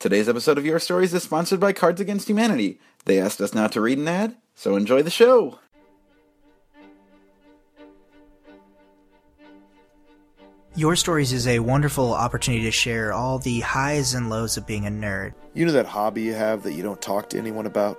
Today's episode of Your Stories is sponsored by Cards Against Humanity. They asked us not to read an ad, so enjoy the show. Your Stories is a wonderful opportunity to share all the highs and lows of being a nerd. You know that hobby you have that you don't talk to anyone about?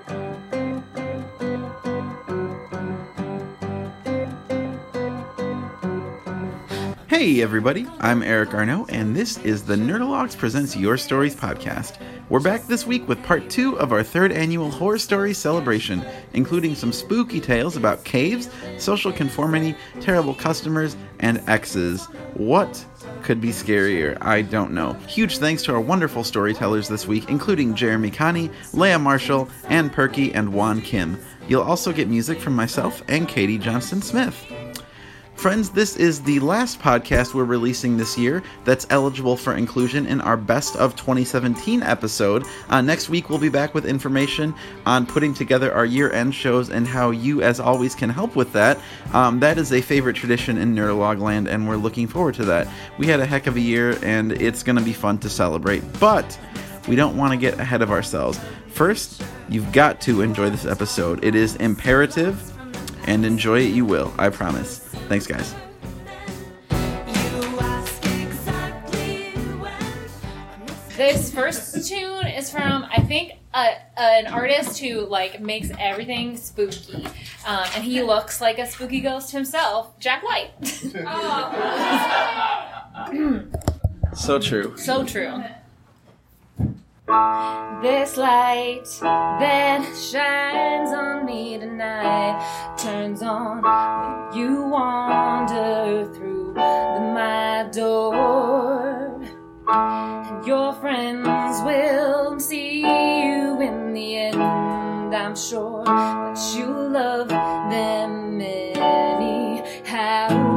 Hey, everybody, I'm Eric Arno, and this is the Nerdologues Presents Your Stories podcast. We're back this week with part two of our third annual Horror Stories celebration, including some spooky tales about caves, social conformity, terrible customers, and exes. What could be scarier? I don't know. Huge thanks to our wonderful storytellers this week, including Jeremy Kanne, Leah Marshall, Anne Purky, and Won Kim. You'll also get music from myself and Katie Johnston Smith. Friends, this is the last podcast we're releasing this year that's eligible for inclusion in our Best of 2017 episode. Uh, next week, we'll be back with information on putting together our year end shows and how you, as always, can help with that. Um, that is a favorite tradition in Nerdologue land, and we're looking forward to that. We had a heck of a year, and it's going to be fun to celebrate. But we don't want to get ahead of ourselves. First, you've got to enjoy this episode. It is imperative, and enjoy it you will, I promise. Thanks, guys. This first tune is from I think a, an artist who like makes everything spooky, um, and he looks like a spooky ghost himself, Jack White. So true. so true. This light that shines on me tonight turns on when you wander through my door. And your friends will see you in the end, I'm sure. But you love them anyhow.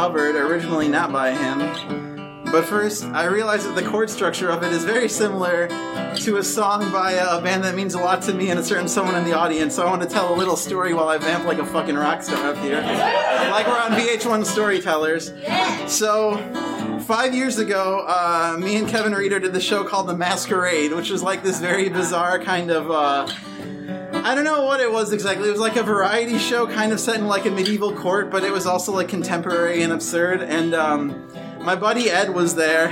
Covered, originally not by him. But first, I realize that the chord structure of it is very similar to a song by a band that means a lot to me and a certain someone in the audience. So I want to tell a little story while I vamp like a fucking rock star up here. Like we're on VH1 Storytellers. So, five years ago, uh, me and Kevin Reeder did the show called The Masquerade, which was like this very bizarre kind of. Uh, I don't know what it was exactly. It was like a variety show, kind of set in like a medieval court, but it was also like contemporary and absurd. And um, my buddy Ed was there,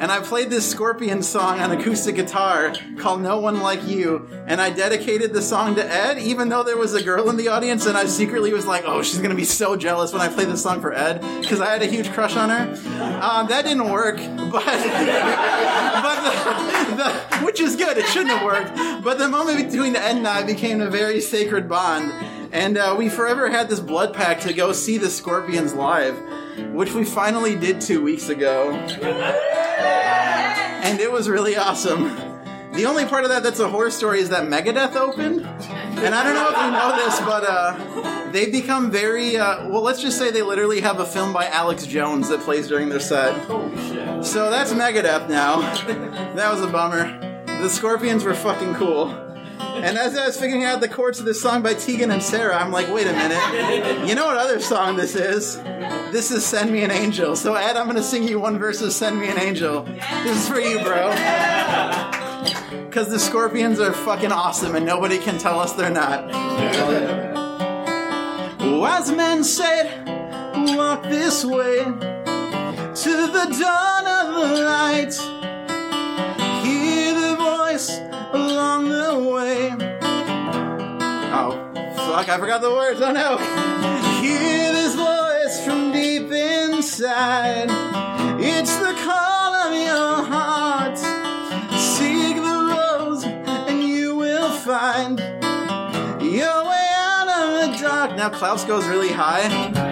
and I played this Scorpion song on acoustic guitar called No One Like You, and I dedicated the song to Ed, even though there was a girl in the audience, and I secretly was like, oh, she's gonna be so jealous when I play this song for Ed, because I had a huge crush on her. Um, that didn't work, but, but the, the, which is good, it shouldn't have worked. But the moment between Ed and I became a very sacred bond. And uh, we forever had this blood pact to go see the Scorpions live, which we finally did two weeks ago. And it was really awesome. The only part of that that's a horror story is that Megadeth opened. And I don't know if you know this, but uh, they've become very, uh, well, let's just say they literally have a film by Alex Jones that plays during their set. So that's Megadeth now. that was a bummer. The Scorpions were fucking cool. And as I was figuring out the chords of this song by Tegan and Sara, I'm like, wait a minute. You know what other song this is? This is Send Me an Angel. So, Ed, I'm going to sing you one verse of Send Me an Angel. This is for you, bro. Because the Scorpions are fucking awesome and nobody can tell us they're not. Wise men said, walk this way to the dawn of the light. Voice along the way. Oh, fuck, I forgot the words. Oh no. Hear this voice from deep inside. It's the call of your heart. Seek the rose and you will find your way out of the dark. Now Klaus goes really high.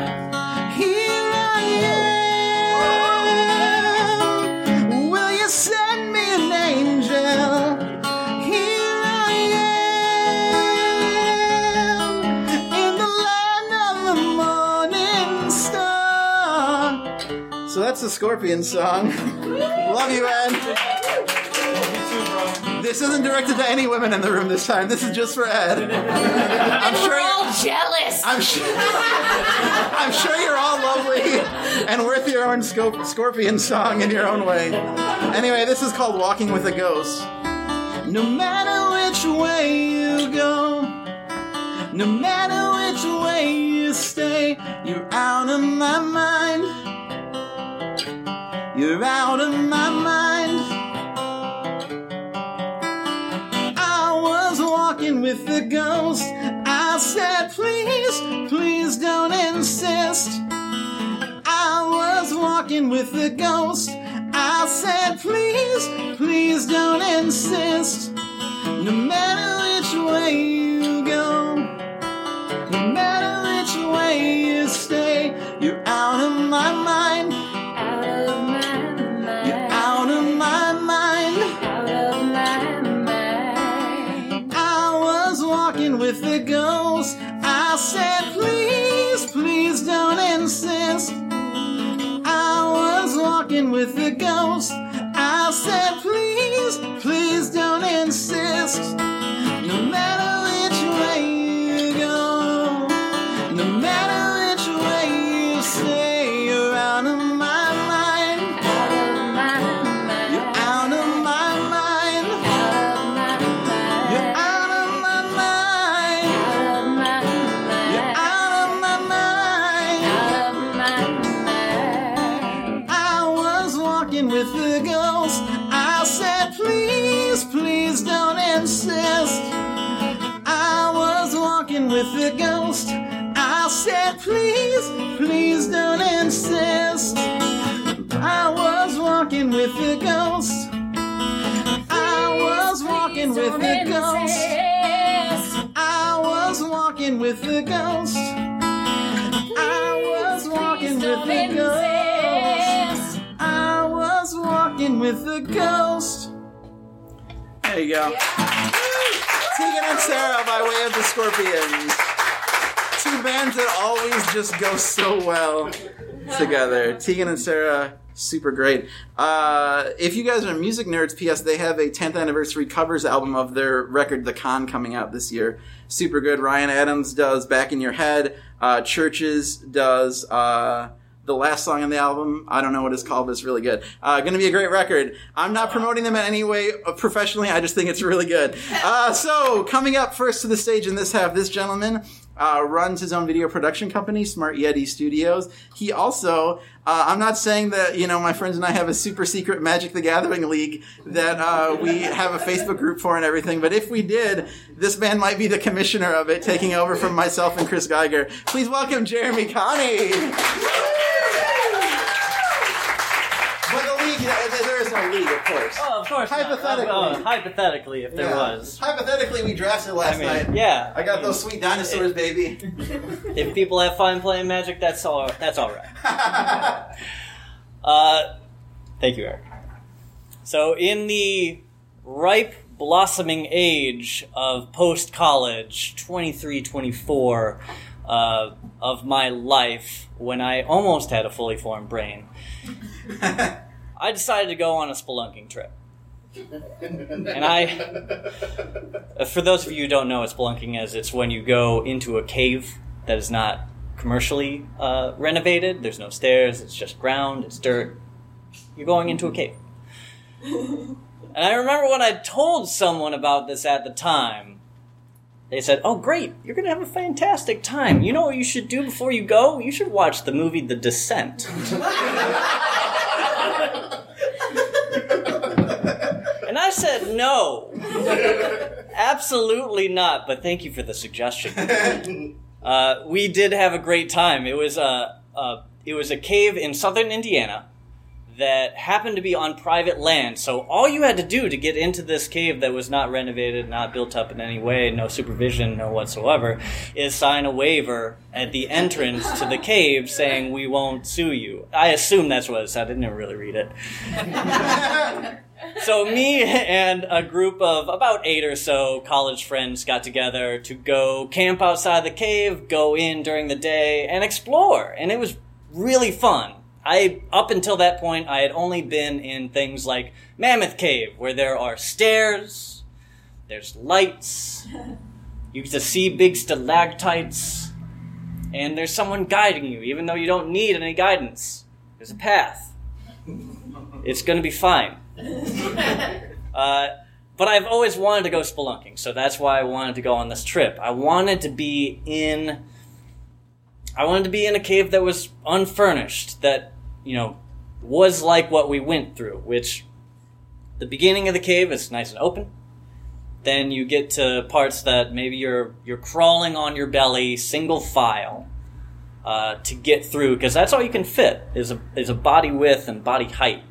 Scorpion song. Love you, Ed. This isn't directed to any women in the room this time. This is just for Ed. I'm sure We're all jealous. I'm sure. I'm sure you're all lovely and worth your own sco- Scorpion song in your own way. Anyway, this is called "Walking with a Ghost." No matter which way you go, no matter which way you stay, you're out of my mind. You're out of my mind. I was walking with the ghost. I said, please, please don't insist. I was walking with the ghost. I said, please, please don't insist. No matter which way you go, no matter which way you stay, you're out of my mind. With the ghost. I said, please, please don't insist. Was walking with the ghost. I said, please, please don't insist. I was walking with the ghost. I said, please, please don't insist. I was walking with the ghost. I was walking with the ghost. I was walking with the ghost. I was walking with the ghost. With the ghost. There you go. Tegan and Sara by way of the Scorpions. Two bands that always just go so well together. Tegan and Sara, super great. Uh, if you guys are music nerds, P.S., they have a 10th anniversary covers album of their record, The Con, coming out this year. Super good. Ryan Adams does Back in Your Head. Uh, CHVRCHES does. Uh, the last song on the album. I don't know what it's called, but it's really good. Uh, going to be a great record. I'm not promoting them in any way uh, professionally. I just think it's really good. Uh, so coming up first to the stage in this half, this gentleman uh, runs his own video production company, Smart Yeti Studios. He also, uh, I'm not saying that, you know, my friends and I have a super secret Magic the Gathering league that uh, we have a Facebook group for and everything, but if we did, this man might be the commissioner of it, taking over from myself and Chris Geiger. Please welcome Jeremy Kanne. But the league, uh, there is no league, of course. Oh, of course. not. Hypothetically. Uh, uh, hypothetically, if there Yeah. was. Hypothetically, we drafted last I mean, night. yeah. I got mean, those sweet dinosaurs, baby. If people have fun playing Magic, that's all. That's all right. Uh, thank you, Eric. So, in the ripe, blossoming age of post college, 23, 24, uh, of my life, when I almost had a fully formed brain, I decided to go on a spelunking trip. And I, uh, for those of you who don't know what spelunking is, it's when you go into a cave that is not commercially uh, renovated. There's no stairs. It's just ground. It's dirt. You're going into a cave. And I remember when I told someone about this at the time, they said, "Oh, great! You're going to have a fantastic time. You know what you should do before you go? You should watch the movie The Descent." and I said, "No, absolutely not." But thank you for the suggestion. Uh, we did have a great time. It was a, a it was a cave in southern Indiana that happened to be on private land. So all you had to do to get into this cave that was not renovated, not built up in any way, no supervision, no whatsoever, is sign a waiver at the entrance to the cave saying we won't sue you. I assume that's what it said. I didn't really read it. So me and a group of about eight or so college friends got together to go camp outside the cave, go in during the day, and explore. And it was really fun. I up until that point I had only been in things like Mammoth Cave, where there are stairs, there's lights, you get to see big stalactites, and there's someone guiding you, even though you don't need any guidance. There's a path. It's gonna be fine. Uh, but I've always wanted to go spelunking, so that's why I wanted to go on this trip. I wanted to be in. I wanted to be in a cave that was unfurnished, that you know was like what we went through. Which the beginning of the cave is nice and open. Then you get to parts that maybe you're you're crawling on your belly, single file, uh, to get through, because that's all you can fit is a is a body width and body height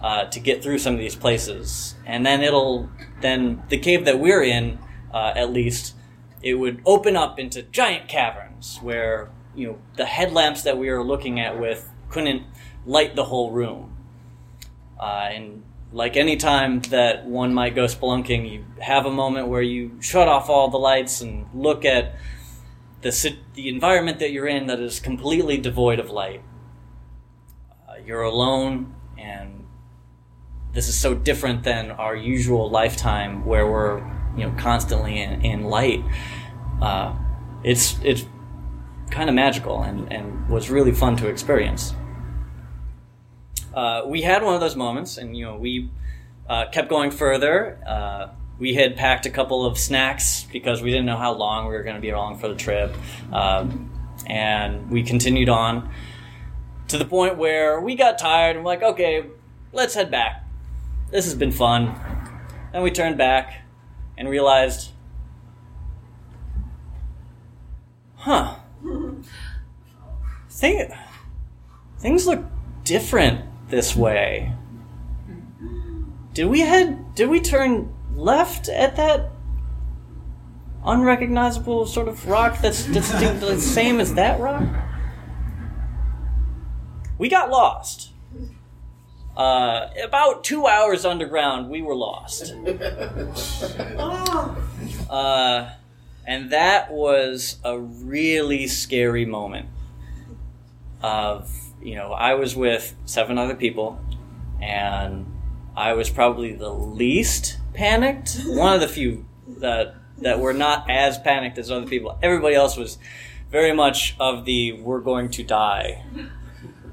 uh, to get through some of these places. And then it'll, then the cave that we're in, uh, at least, it would open up into giant caverns where, you know, the headlamps that we were looking at with couldn't light the whole room. Uh, and like any time that one might go spelunking, you have a moment where you shut off all the lights and look at the, the environment that you're in that is completely devoid of light. Uh, you're alone and this is so different than our usual lifetime where we're you know constantly in, in light. Uh, it's it's kind of magical and, and was really fun to experience. Uh, we had one of those moments and you know we uh, kept going further. Uh, we had packed a couple of snacks because we didn't know how long we were going to be along for the trip um, and we continued on to the point where we got tired and we're like okay let's head back this has been fun. Then we turned back and realized, huh, thing, things look different this way. Did we head? Did we turn left at that unrecognizable sort of rock that's the the same as that rock? We got lost. Uh, about two hours underground, we were lost. Uh, and that was a really scary moment. Of you know, I was with seven other people, and I was probably the least panicked. One of the few that that were not as panicked as other people. Everybody else was very much of the "we're going to die"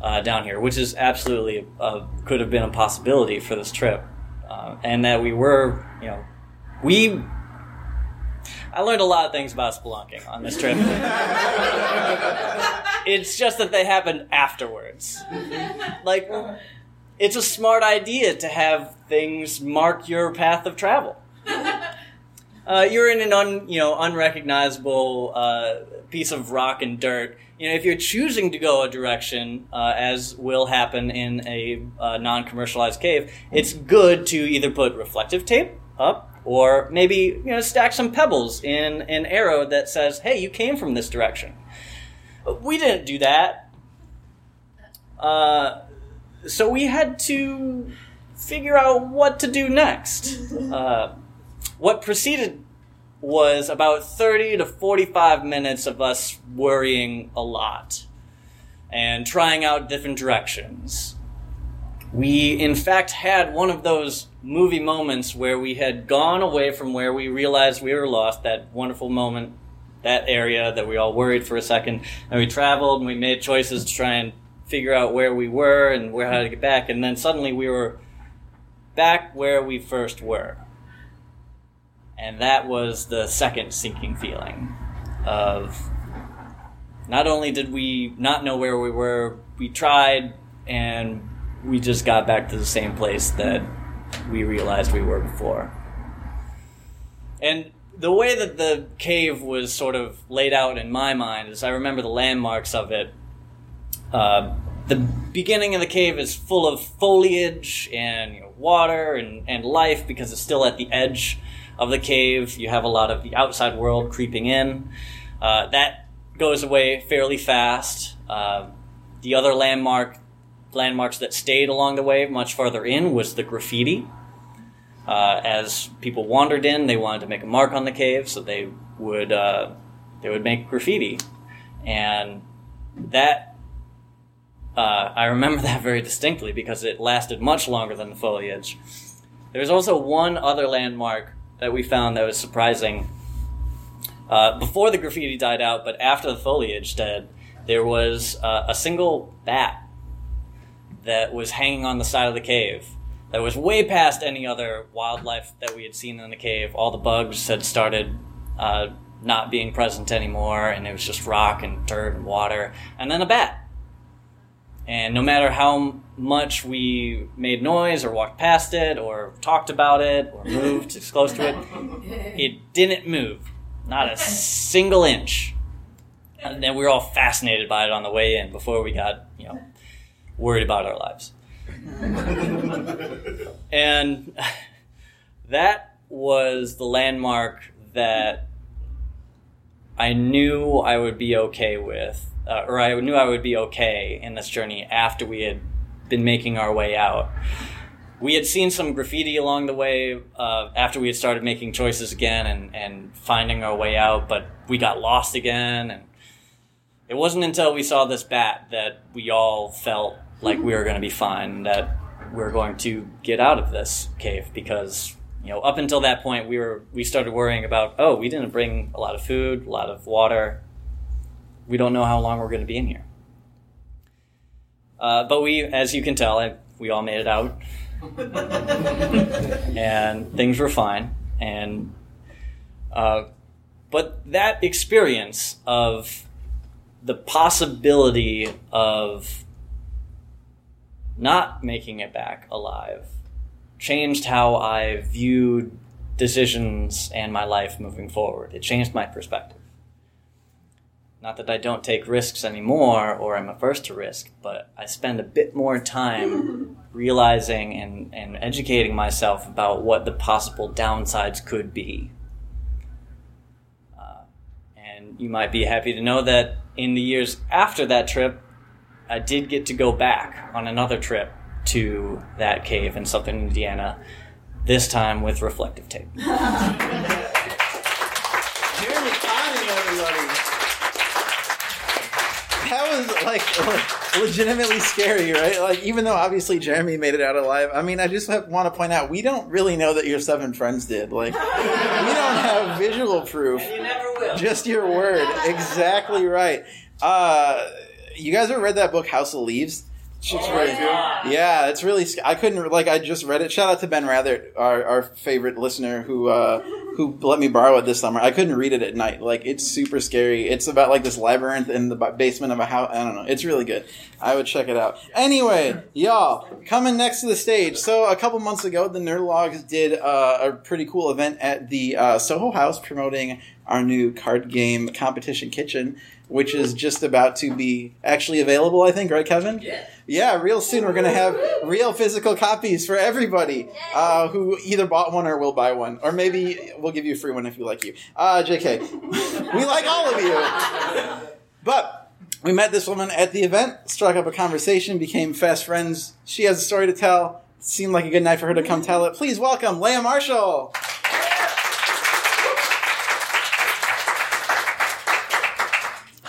uh, down here, which is absolutely uh, could have been a possibility for this trip, uh, and that we were, you know, we. I learned a lot of things about spelunking on this trip. it's just that they happened afterwards. Like, it's a smart idea to have things mark your path of travel. Uh, you're in an un, you know unrecognizable uh, piece of rock and dirt. You know, if you're choosing to go a direction, uh, as will happen in a uh, non-commercialized cave, it's good to either put reflective tape up or maybe you know stack some pebbles in an arrow that says, "Hey, you came from this direction." We didn't do that. Uh, so we had to figure out what to do next. Uh, what preceded was about 30 to 45 minutes of us worrying a lot and trying out different directions. We, in fact, had one of those movie moments where we had gone away from where we realized we were lost, that wonderful moment, that area that we all worried for a second, and we traveled and we made choices to try and figure out where we were and where how to get back, and then suddenly we were back where we first were. And that was the second sinking feeling of not only did we not know where we were, we tried and we just got back to the same place that we realized we were before. And the way that the cave was sort of laid out in my mind is I remember the landmarks of it. Uh, the beginning of the cave is full of foliage and you know, water and, and life because it's still at the edge of the cave. You have a lot of the outside world creeping in. Uh, that goes away fairly fast. Uh, the other landmark landmarks that stayed along the way, much farther in, was the graffiti. Uh, as people wandered in, they wanted to make a mark on the cave, so they would uh, they would make graffiti, and that uh, I remember that very distinctly because it lasted much longer than the foliage. There's also one other landmark that we found that was surprising. Uh, before the graffiti died out, but after the foliage did, there was uh, a single bat that was hanging on the side of the cave that was way past any other wildlife that we had seen in the cave. All the bugs had started uh, not being present anymore, and it was just rock and dirt and water, and then a bat. And no matter how much we made noise or walked past it or talked about it or moved as close to it, it didn't move. Not a single inch. And then we were all fascinated by it on the way in before we got, you know, worried about our lives. and that was the landmark that I knew I would be okay with, uh, or I knew I would be okay in this journey after we had been making our way out. We had seen some graffiti along the way uh, after we had started making choices again and, and finding our way out, but we got lost again. And it wasn't until we saw this bat that we all felt like we were going to be fine, that we are going to get out of this cave because you know up until that point we were we started worrying about oh we didn't bring a lot of food, a lot of water. We don't know how long we're going to be in here. Uh, but we, as you can tell, I, we all made it out, and things were fine. And uh, but that experience of the possibility of not making it back alive changed how I viewed decisions and my life moving forward. It changed my perspective. Not that I don't take risks anymore or I'm averse to risk, but I spend a bit more time realizing and, and educating myself about what the possible downsides could be. Uh, and you might be happy to know that in the years after that trip, I did get to go back on another trip to that cave in southern Indiana, this time with reflective tape. Jeremy Kanne, everybody. That was like legitimately scary, right? Like, even though obviously Jeremy made it out alive, I mean, I just want to point out we don't really know that your seven friends did. Like, we don't have visual proof. You never will. Just your word. Exactly right. Uh, you guys ever read that book, House of Leaves? Shit's really, yeah, it's really. sc- I couldn't like. I just read it. Shout out to Ben Rather, our, our favorite listener, who uh, who let me borrow it this summer. I couldn't read it at night. Like it's super scary. It's about like this labyrinth in the basement of a house. I don't know. It's really good. I would check it out. Anyway, y'all coming next to the stage. So a couple months ago, the Nerdologues did uh, a pretty cool event at the uh, Soho House promoting our new card game competition kitchen, which is just about to be actually available. I think, right, Kevin? Yeah. Yeah, real soon we're gonna have real physical copies for everybody uh, who either bought one or will buy one, or maybe we'll give you a free one if we like you. Uh, Jk, we like all of you. But we met this woman at the event, struck up a conversation, became fast friends. She has a story to tell. Seemed like a good night for her to come tell it. Please welcome Leah Marshall.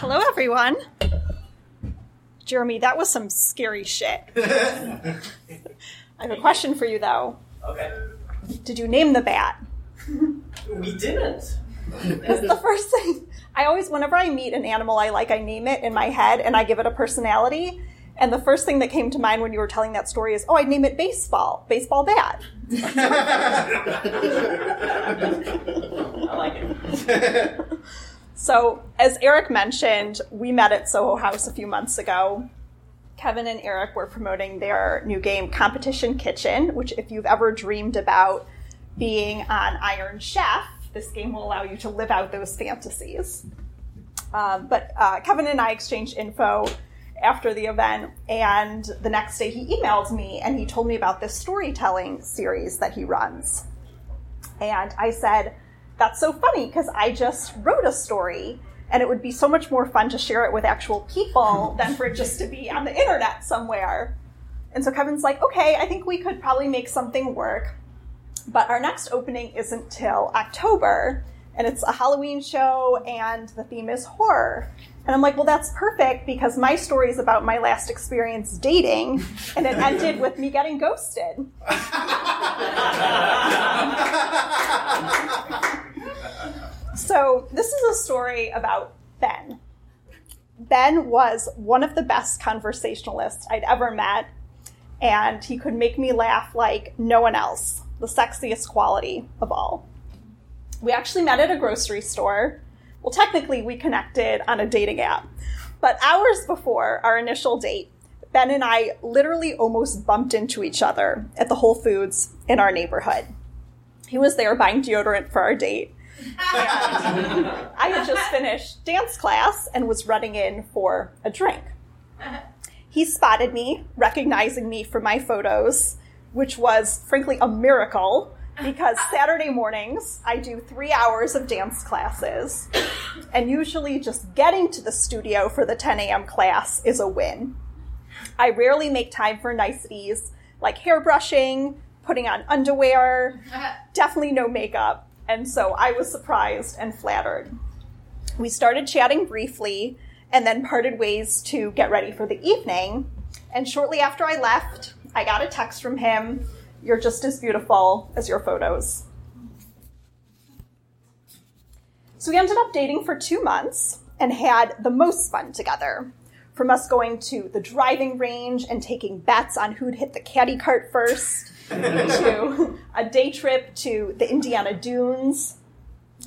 Hello, everyone. Jeremy, that was some scary shit. I have a question for you, though. Okay. Did you name the bat? We didn't. That's the first thing. I always, whenever I meet an animal I like, I name it in my head and I give it a personality. And the first thing that came to mind when you were telling that story is, oh, I'd name it baseball, baseball bat. I like it. So, as Eric mentioned, we met at Soho House a few months ago. Kevin and Eric were promoting their new game, Competition Kitchen, which, if you've ever dreamed about being on Iron Chef, this game will allow you to live out those fantasies. Um, but uh, Kevin and I exchanged info after the event, and the next day he emailed me and he told me about this storytelling series that he runs. And I said, That's so funny because I just wrote a story and it would be so much more fun to share it with actual people than for it just to be on the internet somewhere. And so Kevin's like, Okay, I think we could probably make something work. But our next opening isn't till October, and it's a Halloween show, and the theme is horror. And I'm like, well, that's perfect because my story is about my last experience dating, and it ended with me getting ghosted. so, this is a story about Ben. Ben was one of the best conversationalists I'd ever met, and he could make me laugh like no one else, the sexiest quality of all. We actually met at a grocery store. Well, technically, we connected on a dating app. But hours before our initial date, Ben and I literally almost bumped into each other at the Whole Foods in our neighborhood. He was there buying deodorant for our date. I had just finished dance class and was running in for a drink. He spotted me, recognizing me from my photos, which was frankly a miracle because Saturday mornings I do three hours of dance classes, and usually just getting to the studio for the 10 a.m. class is a win. I rarely make time for niceties like hairbrushing, putting on underwear, definitely no makeup, and so I was surprised and flattered. We started chatting briefly and then parted ways to get ready for the evening. And shortly after I left, I got a text from him You're just as beautiful as your photos. So we ended up dating for two months and had the most fun together. From us going to the driving range and taking bets on who'd hit the caddy cart first, to a day trip to the Indiana Dunes,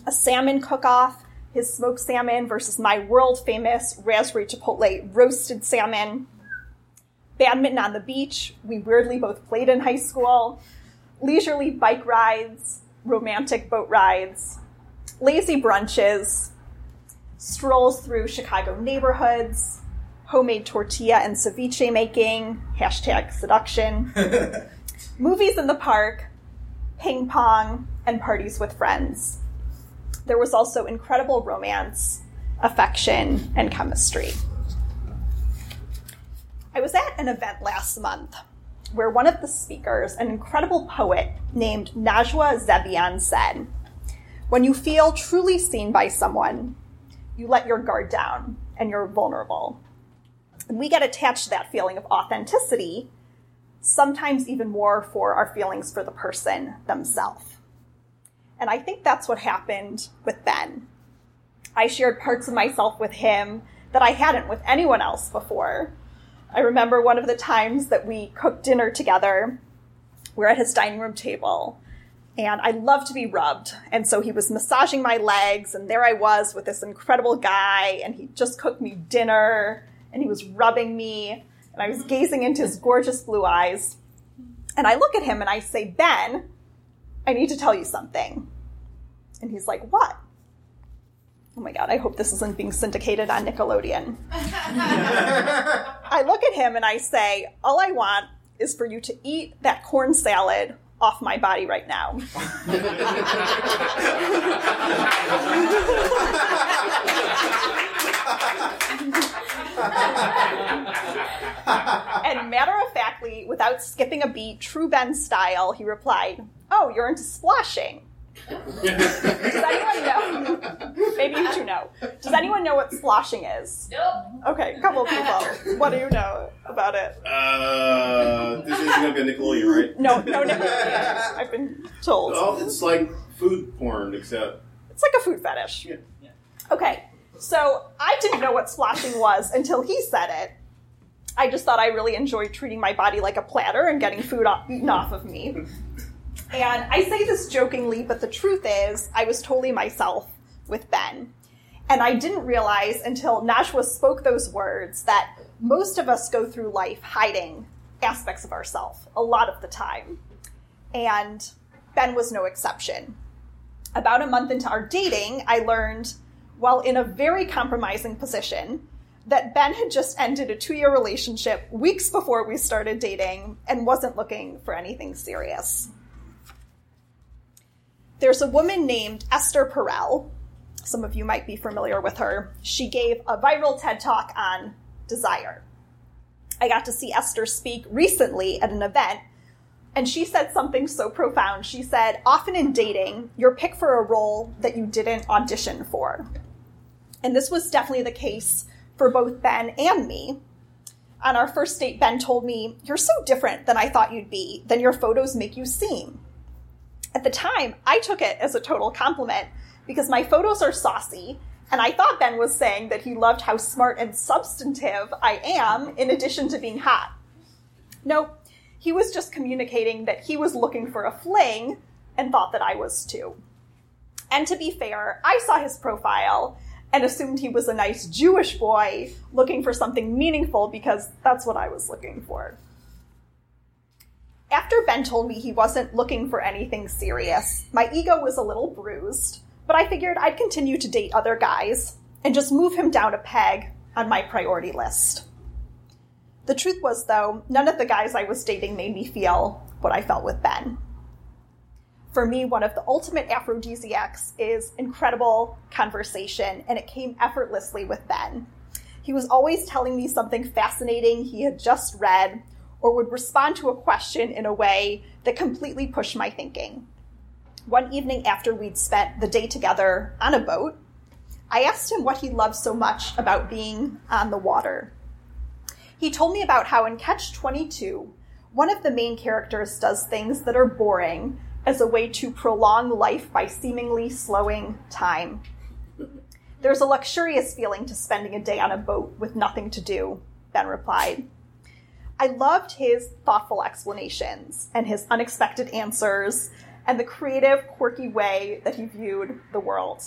a salmon cook off, his smoked salmon versus my world famous raspberry chipotle roasted salmon, badminton on the beach, we weirdly both played in high school, leisurely bike rides, romantic boat rides, lazy brunches, strolls through Chicago neighborhoods, homemade tortilla and ceviche making, hashtag seduction, movies in the park, ping pong, and parties with friends. There was also incredible romance, affection, and chemistry. I was at an event last month where one of the speakers, an incredible poet named Najwa Zebian, said, When you feel truly seen by someone, you let your guard down and you're vulnerable. And we get attached to that feeling of authenticity, sometimes even more for our feelings for the person themselves. And I think that's what happened with Ben. I shared parts of myself with him that I hadn't with anyone else before. I remember one of the times that we cooked dinner together. We're at his dining room table, and I love to be rubbed. And so he was massaging my legs, and there I was with this incredible guy, and he just cooked me dinner, and he was rubbing me, and I was gazing into his gorgeous blue eyes. And I look at him and I say, Ben, I need to tell you something. And he's like, What? Oh my god, I hope this isn't being syndicated on Nickelodeon. I look at him and I say, All I want is for you to eat that corn salad off my body right now. and matter of factly, without skipping a beat, true Ben style, he replied, Oh, you're into sploshing. Does anyone know? Maybe you two know. Does anyone know what sploshing is? Nope. Okay, a couple of people. What do you know about it? Uh, this isn't gonna be a Nickelodeon, right? No, no Nickelodeon. I've been told. Well, it's like food porn, except It's like a food fetish. Yeah. Okay, so I didn't know what sploshing was until he said it. I just thought I really enjoyed treating my body like a platter and getting food off, eaten off of me. And I say this jokingly, but the truth is, I was totally myself with Ben. And I didn't realize until Najwa spoke those words that most of us go through life hiding aspects of ourselves a lot of the time. And Ben was no exception. About a month into our dating, I learned, while in a very compromising position, that Ben had just ended a two year relationship weeks before we started dating and wasn't looking for anything serious. There's a woman named Esther Perel. Some of you might be familiar with her. She gave a viral TED talk on desire. I got to see Esther speak recently at an event, and she said something so profound. She said, Often in dating, you're picked for a role that you didn't audition for. And this was definitely the case for both Ben and me. On our first date, Ben told me, You're so different than I thought you'd be, than your photos make you seem. At the time, I took it as a total compliment because my photos are saucy, and I thought Ben was saying that he loved how smart and substantive I am in addition to being hot. Nope, he was just communicating that he was looking for a fling and thought that I was too. And to be fair, I saw his profile and assumed he was a nice Jewish boy looking for something meaningful because that's what I was looking for. After Ben told me he wasn't looking for anything serious, my ego was a little bruised, but I figured I'd continue to date other guys and just move him down a peg on my priority list. The truth was, though, none of the guys I was dating made me feel what I felt with Ben. For me, one of the ultimate aphrodisiacs is incredible conversation, and it came effortlessly with Ben. He was always telling me something fascinating he had just read or would respond to a question in a way that completely pushed my thinking. One evening after we'd spent the day together on a boat, I asked him what he loved so much about being on the water. He told me about how in Catch 22, one of the main characters does things that are boring as a way to prolong life by seemingly slowing time. There's a luxurious feeling to spending a day on a boat with nothing to do, Ben replied. I loved his thoughtful explanations and his unexpected answers and the creative, quirky way that he viewed the world.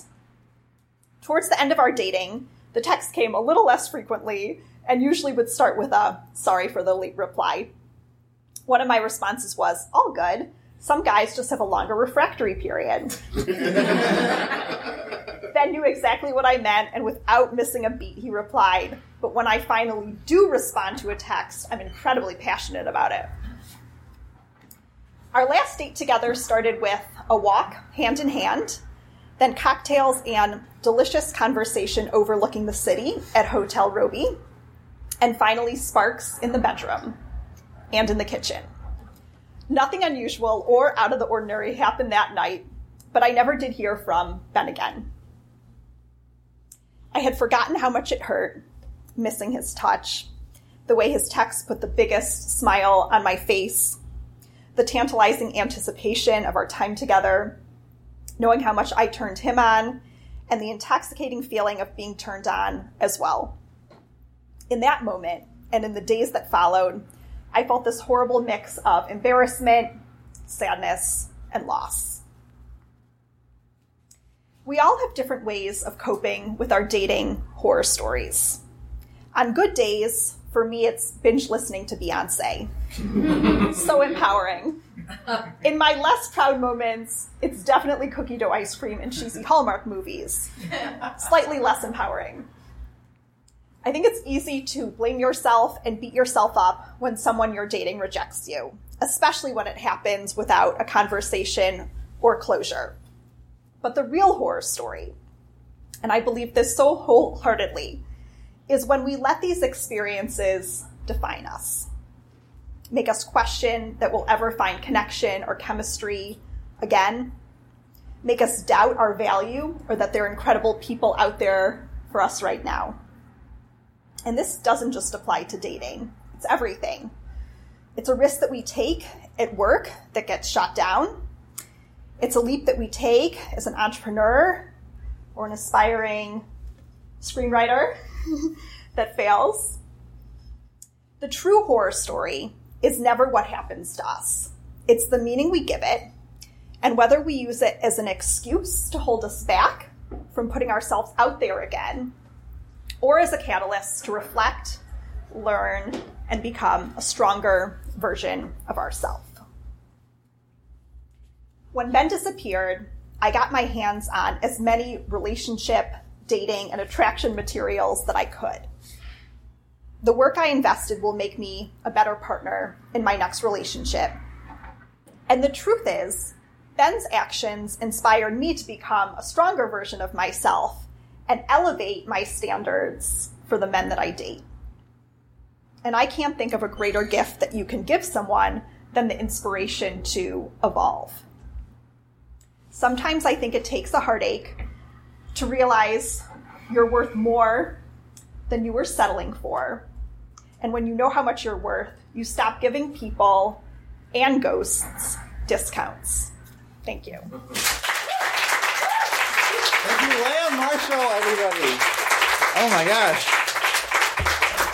Towards the end of our dating, the text came a little less frequently and usually would start with a sorry for the late reply. One of my responses was, all good. Some guys just have a longer refractory period. ben knew exactly what I meant, and without missing a beat, he replied, But when I finally do respond to a text, I'm incredibly passionate about it. Our last date together started with a walk hand in hand, then cocktails and delicious conversation overlooking the city at Hotel Robey, and finally sparks in the bedroom and in the kitchen. Nothing unusual or out of the ordinary happened that night, but I never did hear from Ben again. I had forgotten how much it hurt, missing his touch, the way his text put the biggest smile on my face, the tantalizing anticipation of our time together, knowing how much I turned him on, and the intoxicating feeling of being turned on as well. In that moment, and in the days that followed, I felt this horrible mix of embarrassment, sadness, and loss. We all have different ways of coping with our dating horror stories. On good days, for me, it's binge listening to Beyonce. so empowering. In my less proud moments, it's definitely cookie dough ice cream and cheesy Hallmark movies. Slightly less empowering. I think it's easy to blame yourself and beat yourself up when someone you're dating rejects you, especially when it happens without a conversation or closure. But the real horror story, and I believe this so wholeheartedly, is when we let these experiences define us, make us question that we'll ever find connection or chemistry again, make us doubt our value or that there are incredible people out there for us right now. And this doesn't just apply to dating, it's everything. It's a risk that we take at work that gets shot down. It's a leap that we take as an entrepreneur or an aspiring screenwriter that fails. The true horror story is never what happens to us, it's the meaning we give it, and whether we use it as an excuse to hold us back from putting ourselves out there again, or as a catalyst to reflect, learn, and become a stronger version of ourselves. When Ben disappeared, I got my hands on as many relationship, dating, and attraction materials that I could. The work I invested will make me a better partner in my next relationship. And the truth is, Ben's actions inspired me to become a stronger version of myself and elevate my standards for the men that I date. And I can't think of a greater gift that you can give someone than the inspiration to evolve. Sometimes I think it takes a heartache to realize you're worth more than you were settling for. And when you know how much you're worth, you stop giving people and ghosts discounts. Thank you. Marshall, everybody. Oh my gosh.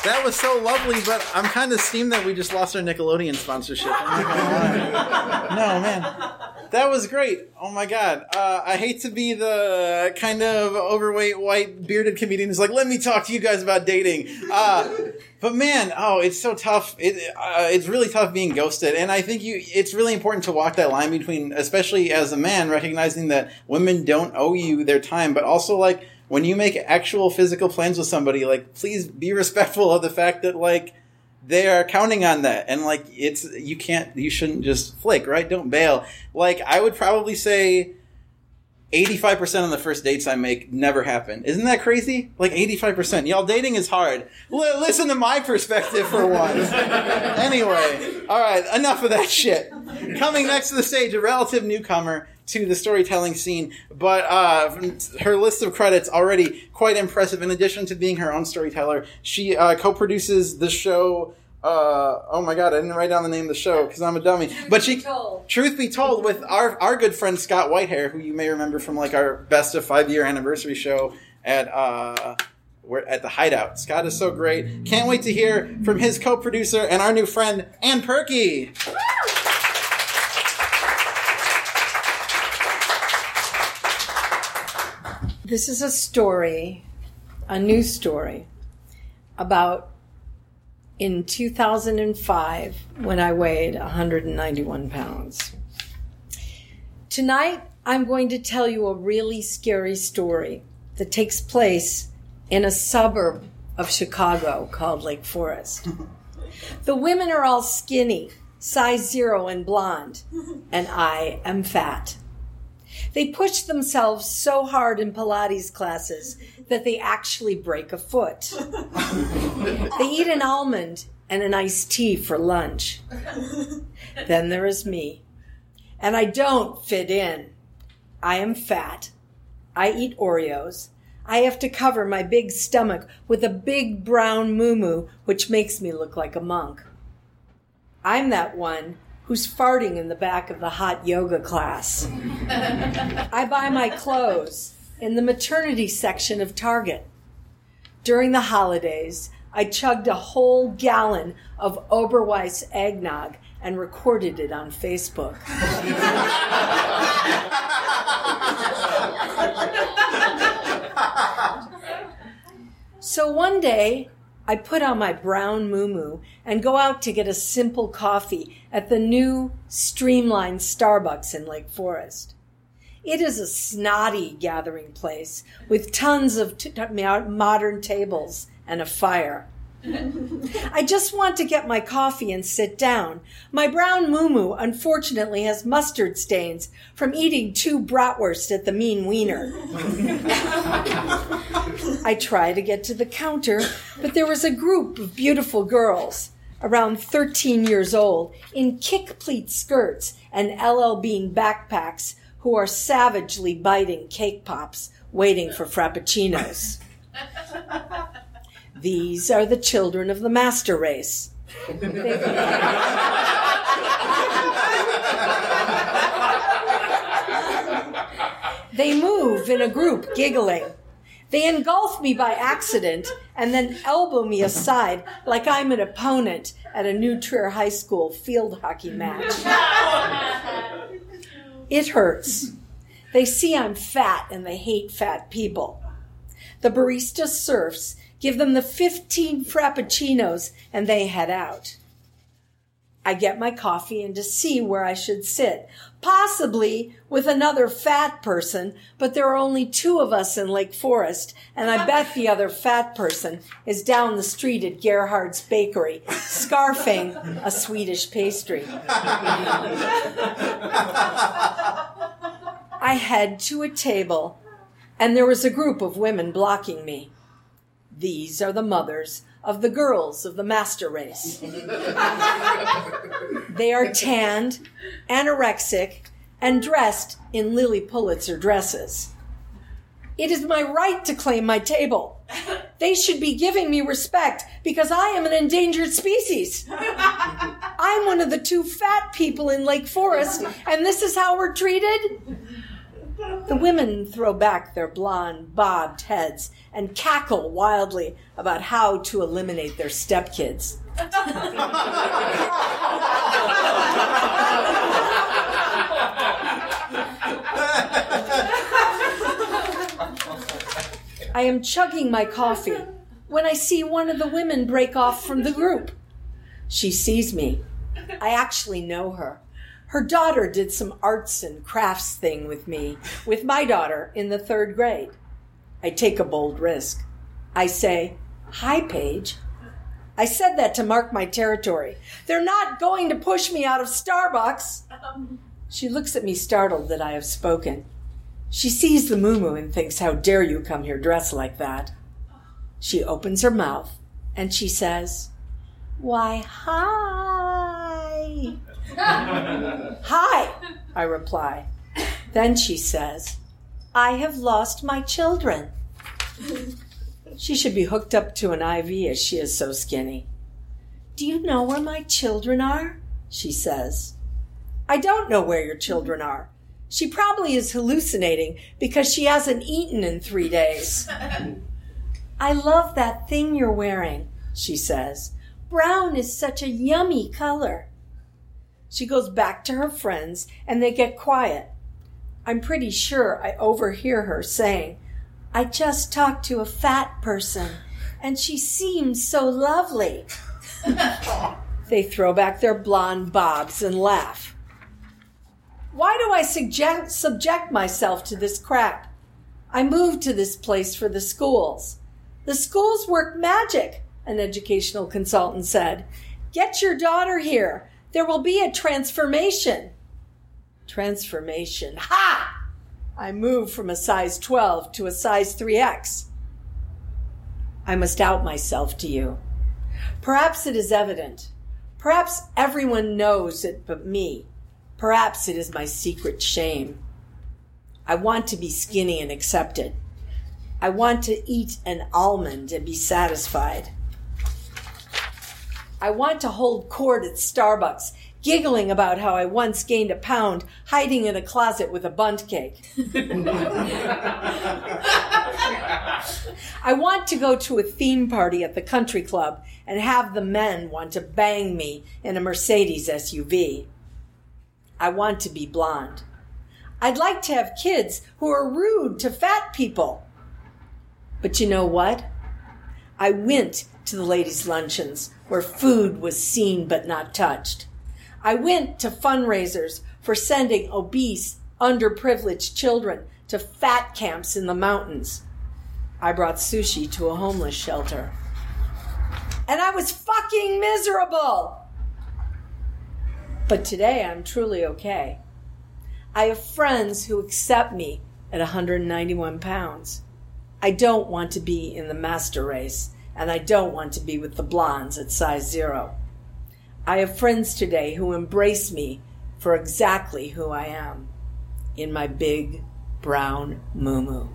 That was so lovely, but I'm kind of steamed that we just lost our Nickelodeon sponsorship. No, man. That was great. Oh my god. Uh, I hate to be the kind of overweight, white, bearded comedian who's like, let me talk to you guys about dating. Uh, but man, oh, it's so tough. It, uh, it's really tough being ghosted. And I think you, it's really important to walk that line between, especially as a man, recognizing that women don't owe you their time, but also like, when you make actual physical plans with somebody, like, please be respectful of the fact that, like, they are counting on that. And, like, it's, you can't, you shouldn't just flake, right? Don't bail. Like, I would probably say 85% of the first dates I make never happen. Isn't that crazy? Like 85%. Y'all, dating is hard. L- listen to my perspective for once. anyway, all right, enough of that shit. Coming next to the stage, a relative newcomer to the storytelling scene, but uh, her list of credits already quite impressive. In addition to being her own storyteller, she uh, co-produces the show. Uh, oh my god, I didn't write down the name of the show because I'm a dummy. Truth but be she, told. truth be told, with our our good friend Scott Whitehair, who you may remember from like our best of five year anniversary show at uh, we're at the Hideout. Scott is so great. Can't wait to hear from his co-producer and our new friend Anne Purky. This is a story, a new story, about in 2005 when I weighed 191 pounds. Tonight, I'm going to tell you a really scary story that takes place in a suburb of Chicago called Lake Forest. The women are all skinny, size zero, and blonde, and I am fat. They push themselves so hard in Pilates classes that they actually break a foot. they eat an almond and an iced tea for lunch. Then there is me. And I don't fit in. I am fat. I eat Oreos. I have to cover my big stomach with a big brown moo which makes me look like a monk. I'm that one who's farting in the back of the hot yoga class. I buy my clothes in the maternity section of Target. During the holidays, I chugged a whole gallon of Oberweis eggnog and recorded it on Facebook. so one day, I put on my brown moo and go out to get a simple coffee at the new streamlined Starbucks in Lake Forest. It is a snotty gathering place with tons of t- modern tables and a fire. I just want to get my coffee and sit down. My brown moo unfortunately has mustard stains from eating two bratwurst at the Mean Wiener. I try to get to the counter, but there was a group of beautiful girls, around 13 years old, in kick pleat skirts and LL Bean backpacks, who are savagely biting cake pops, waiting for frappuccinos. These are the children of the master race. They move in a group, giggling. They engulf me by accident and then elbow me aside like I'm an opponent at a New Trier High School field hockey match. It hurts. They see I'm fat and they hate fat people. The barista surfs give them the 15 frappuccinos, and they head out. I get my coffee and to see where I should sit, possibly with another fat person, but there are only two of us in Lake Forest, and I bet the other fat person is down the street at Gerhard's Bakery, scarfing a Swedish pastry. I head to a table, and there was a group of women blocking me. These are the mothers of the girls of the master race. they are tanned, anorexic, and dressed in Lilly Pulitzer dresses. It is my right to claim my table. They should be giving me respect because I am an endangered species. I'm one of the two fat people in Lake Forest, and this is how we're treated? The women throw back their blonde, bobbed heads and cackle wildly about how to eliminate their stepkids. I am chugging my coffee when I see one of the women break off from the group. She sees me. I actually know her. Her daughter did some arts and crafts thing with me, with my daughter in the third grade. I take a bold risk. I say, Hi, Paige. I said that to mark my territory. They're not going to push me out of Starbucks. She looks at me startled that I have spoken. She sees the moo and thinks, How dare you come here dressed like that? She opens her mouth and she says, Why, hi. Hi, I reply. Then she says, I have lost my children. She should be hooked up to an IV as she is so skinny. Do you know where my children are? She says. I don't know where your children are. She probably is hallucinating because she hasn't eaten in three days. I love that thing you're wearing, she says. Brown is such a yummy color. She goes back to her friends and they get quiet. I'm pretty sure I overhear her saying, I just talked to a fat person and she seems so lovely. they throw back their blonde bobs and laugh. Why do I suggest, subject myself to this crap? I moved to this place for the schools. The schools work magic, an educational consultant said. Get your daughter here. There will be a transformation. Transformation. Ha! I move from a size 12 to a size 3X. I must out myself to you. Perhaps it is evident. Perhaps everyone knows it but me. Perhaps it is my secret shame. I want to be skinny and accepted. I want to eat an almond and be satisfied. I want to hold court at Starbucks, giggling about how I once gained a pound hiding in a closet with a Bundt cake. I want to go to a theme party at the country club and have the men want to bang me in a Mercedes SUV. I want to be blonde. I'd like to have kids who are rude to fat people. But you know what? I went to the ladies' luncheons where food was seen but not touched. I went to fundraisers for sending obese, underprivileged children to fat camps in the mountains. I brought sushi to a homeless shelter. And I was fucking miserable. But today I'm truly okay. I have friends who accept me at 191 pounds. I don't want to be in the master race, and I don't want to be with the blondes at size zero. I have friends today who embrace me for exactly who I am in my big brown moo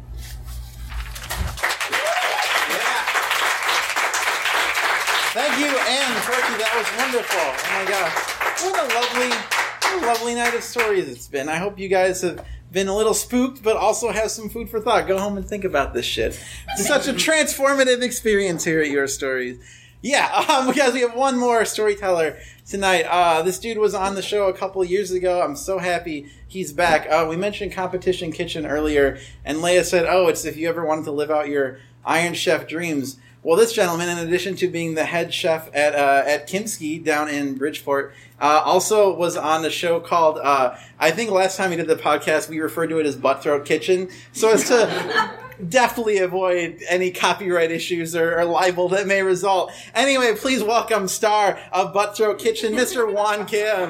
Thank you, Anne Purky. That was wonderful. Oh my gosh. What a lovely, what a lovely night of stories it's been. I hope you guys have been a little spooked, but also have some food for thought. Go home and think about this shit. Such a transformative experience here at Your Stories. Yeah, um, because we have one more storyteller tonight. Uh, this dude was on the show a couple years ago. I'm so happy he's back. Uh, we mentioned Competition Kitchen earlier, and Leah said, "Oh, it's if you ever wanted to live out your Iron Chef dreams." Well, this gentleman, in addition to being the head chef at uh, at Kimski down in Bridgeport, uh, also was on a show called. Uh, I think last time we did the podcast, we referred to it as Butthroat Kitchen, so as to definitely avoid any copyright issues or, or libel that may result. Anyway, please welcome star of Butthroat Kitchen, Mr. Won Kim.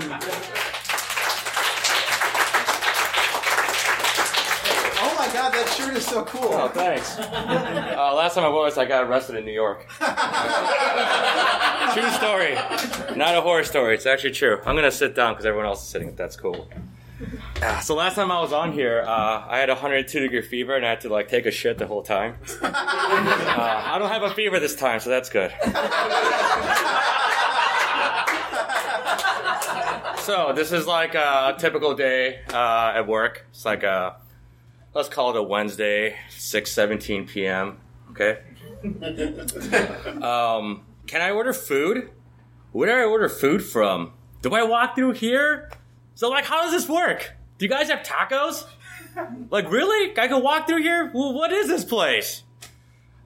God, that so cool. Oh, thanks. Uh, last time I was, I got arrested in New York. true story. Not a horror story. It's actually true. I'm going to sit down because everyone else is sitting, that's cool. Uh, so last time I was on here, uh, I had a 102 degree fever and I had to like take a shit the whole time. Uh, I don't have a fever this time, so that's good. so this is like a typical day uh, at work. It's like a let's call it a Wednesday, 6:17 p.m. Okay. um, can I order food? Where do I order food from? Do I walk through here? So like, how does this work? Do you guys have tacos? Like, really? I can walk through here? Well, what is this place?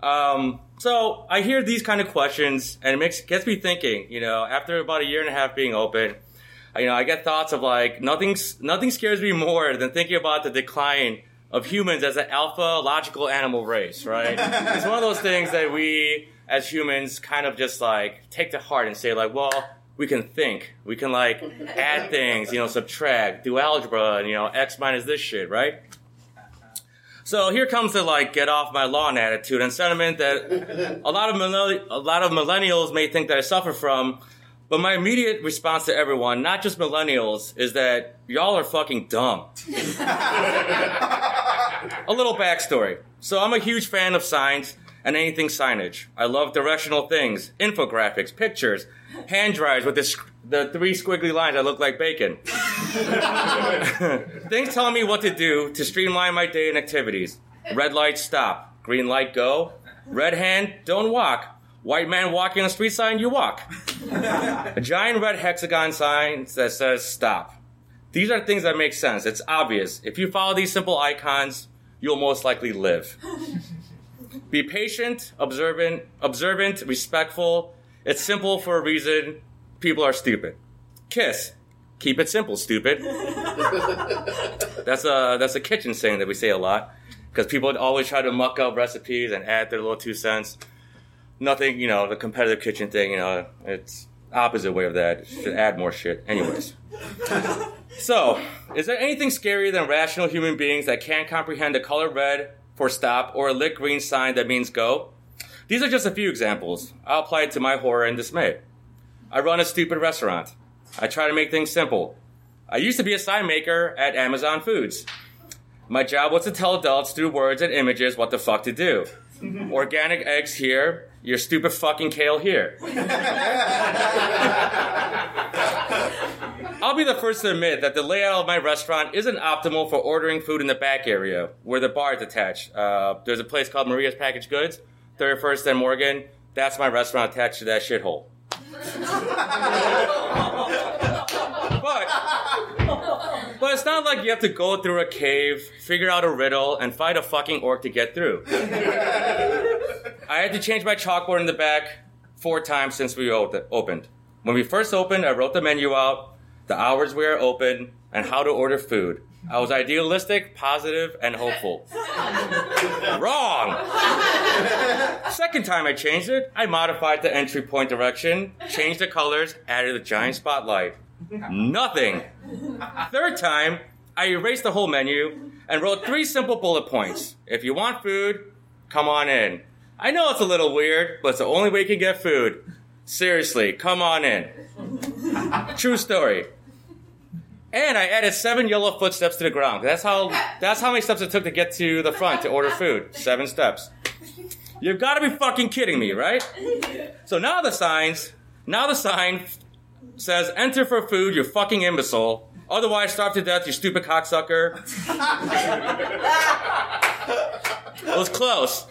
Um, so I hear these kind of questions, and it makes gets me thinking. You know, after about a year and a half being open, you know, I get thoughts of like nothing's nothing scares me more than thinking about the decline of humans as an alpha logical animal race. Right? it's one of those things that we as humans kind of just like take to heart and say like, well, we can think, we can like add things, you know, subtract, do algebra, and you know, x minus this shit, right? So here comes the like get off my lawn attitude and sentiment that a lot of millenni- a lot of millennials may think that I suffer from. But my immediate response to everyone, not just millennials, is that y'all are fucking dumb. a little backstory. So I'm a huge fan of signs and anything signage. I love directional things, infographics, pictures, hand dryers with the, the three squiggly lines that look like bacon. things telling me what to do to streamline my day and activities. Red light, stop. Green light, go. Red hand, don't walk. White man walking on a street sign, you walk. A giant red hexagon sign that says stop. These are things that make sense. It's obvious. If you follow these simple icons, you'll most likely live. Be patient, observant, observant, respectful. It's simple for a reason. People are stupid. Kiss. Keep it simple, stupid. that's a that's a kitchen saying that we say a lot because people always try to muck up recipes and add their little two cents. Nothing, you know, the competitive kitchen thing. You know, it's opposite way of that. Should add more shit. Anyways. So, is there anything scarier than rational human beings that can't comprehend a color red for stop or a lit green sign that means go? These are just a few examples. I'll apply it to my horror and dismay. I run a stupid restaurant. I try to make things simple. I used to be a sign maker at Amazon Foods. My job was to tell adults through words and images what the fuck to do. Organic eggs here, your stupid fucking kale here. I'll be the first to admit that the layout of my restaurant isn't optimal for ordering food in the back area where the bar is attached. Uh, there's a place called Maria's Packaged Goods, 31st and Morgan. That's my restaurant attached to that shithole. but, but it's not like you have to go through a cave, figure out a riddle, and fight a fucking orc to get through. I had to change my chalkboard in the back four times since we opened. When we first opened, I wrote the menu out, the hours we are open, and how to order food. I was idealistic, positive, and hopeful. Wrong! Second time I changed it, I modified the entry point direction, changed the colors, added a giant spotlight. Nothing. Third time, I erased the whole menu and wrote three simple bullet points. If you want food, come on in. I know it's a little weird, but it's the only way you can get food. Seriously, come on in. True story. And I added seven yellow footsteps to the ground. That's how that's how many steps it took to get to the front to order food. Seven steps. You've got to be fucking kidding me, right? So now the signs, now the sign says enter for food, you fucking imbecile. Otherwise starve to death, you stupid cocksucker. It was close,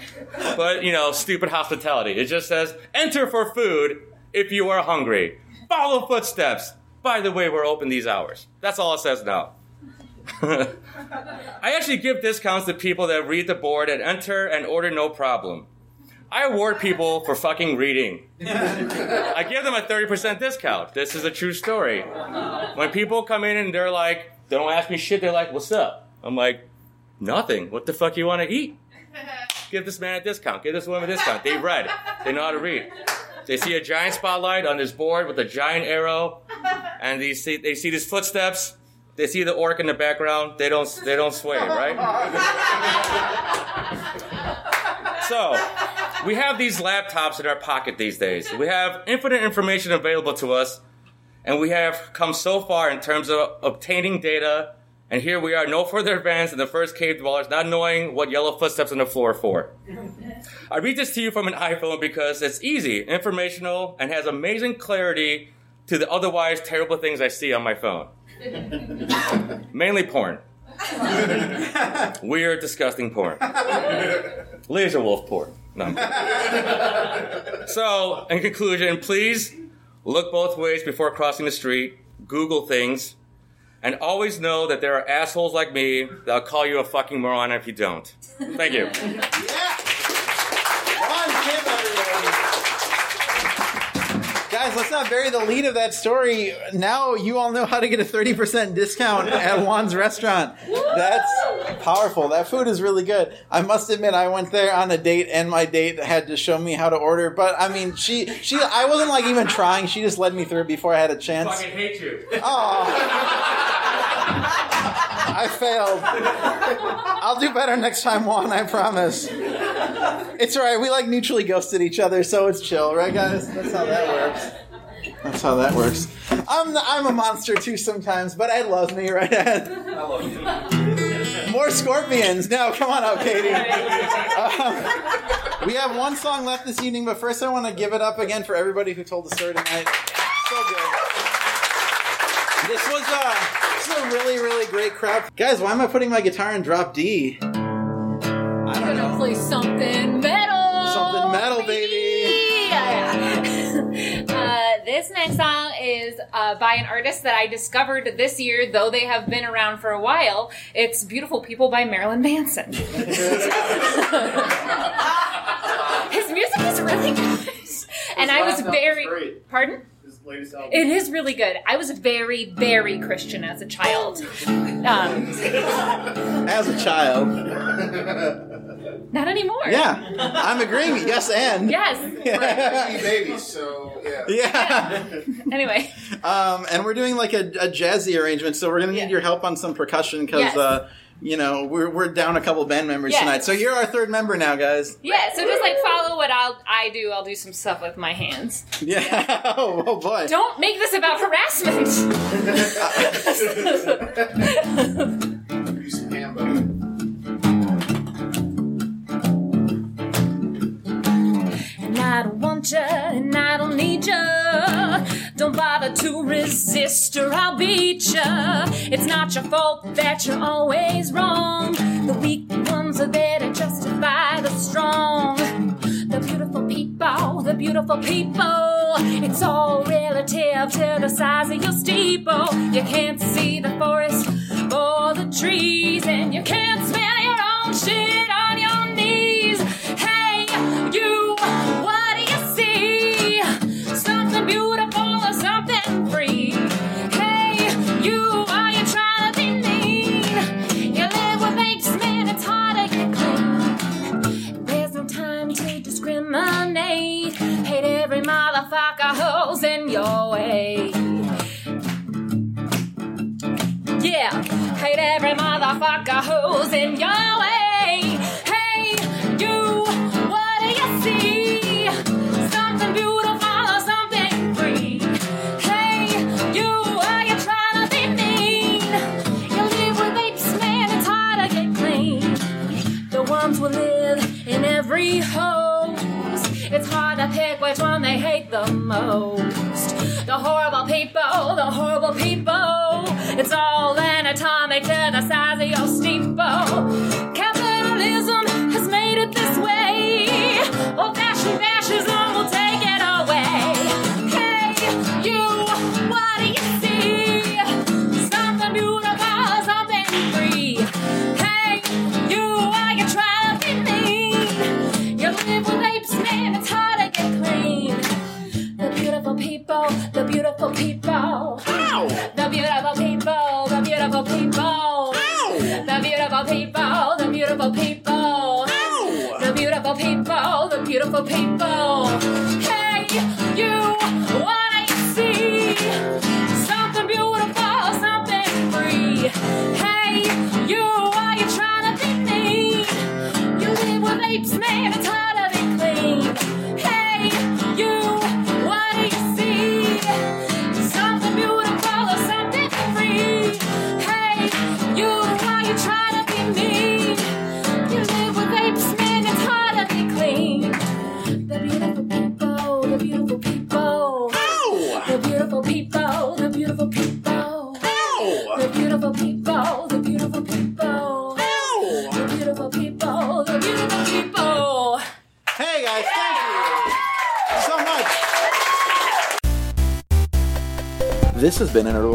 but you know, stupid hospitality. It just says enter for food if you are hungry. Follow footsteps. By the way, we're open these hours. That's all it says now. I actually give discounts to people that read the board and enter and order no problem. I award people for fucking reading. I give them a 30% discount. This is a true story. When people come in and they're like, they don't ask me shit, they're like, what's up? I'm like, nothing. What the fuck you want to eat? Give this man a discount. Give this woman a discount. They read. They know how to read. They see a giant spotlight on this board with a giant arrow, and they see they see these footsteps. They see the orc in the background. They don't they don't sway, right? So, we have these laptops in our pocket these days. We have infinite information available to us, and we have come so far in terms of obtaining data. And here we are, no further advanced than the first cave dwellers, not knowing what yellow footsteps on the floor are for. I read this to you from an iPhone because it's easy, informational, and has amazing clarity to the otherwise terrible things I see on my phone. Mainly porn. Weird, disgusting porn. Laser wolf porn. No. So, in conclusion, please look both ways before crossing the street, Google things, and always know that there are assholes like me that'll call you a fucking moron if you don't. Thank you. Guys, let's not bury the lead of that story. Now you all know how to get a 30% discount at Won's restaurant. That's powerful. That food is really good. I must admit, I went there on a date and my date had to show me how to order. But I mean, she, she, I wasn't like even trying. She just led me through before I had a chance. fucking hate you. Oh. I failed. I'll do better next time, Juan, I promise. It's alright, we like mutually ghosted each other, so it's chill, right, guys? That's how that works. That's how that works. I'm, I'm a monster too sometimes, but Ed loves me, right, Ed? I love you. More scorpions. Now, come on out, Katie. Um, we have one song left this evening, but first I want to give it up again for everybody who told the story tonight. So good. This was uh, this is a really, really great crowd. Guys, why am I putting my guitar in drop D? I'm gonna play something song is uh, by an artist that I discovered this year, though they have been around for a while. It's "Beautiful People" by Marilyn Manson. His music is really good, and I was very great. pardon. His latest album. It is really good. I was very, very Christian as a child. Um, As a child. not anymore. Yeah, I'm agreeing. Yes, and. Yes. babies, so yeah. Yeah. Anyway, Um, and we're doing like a, a jazzy arrangement, so we're gonna need your help on some percussion because, Yes. uh, you know, we're, we're down a couple band members Yes. tonight. So you're our third member now, guys. yeah. So just like follow what I'll I do. I'll do some stuff with my hands. Yeah. oh, oh, boy. Don't make this about harassment. want ya and I don't need ya. Don't bother to resist or I'll beat ya. It's not your fault that you're always wrong. The weak ones are there to justify the strong. The beautiful people, the beautiful people. It's all relative to the size of your steeple. You can't see the forest for the trees, and you can't smell your own shit hate every motherfucker who's in your way. Hey, you, what do you see? Something beautiful or something free? Hey, you, are you trying to be mean? You live with apes, man, it's hard to get clean. The ones who live in every hose. It's hard to pick which one they hate the most. The horrible people, the horrible people. It's all anatomic to the size of your steeple.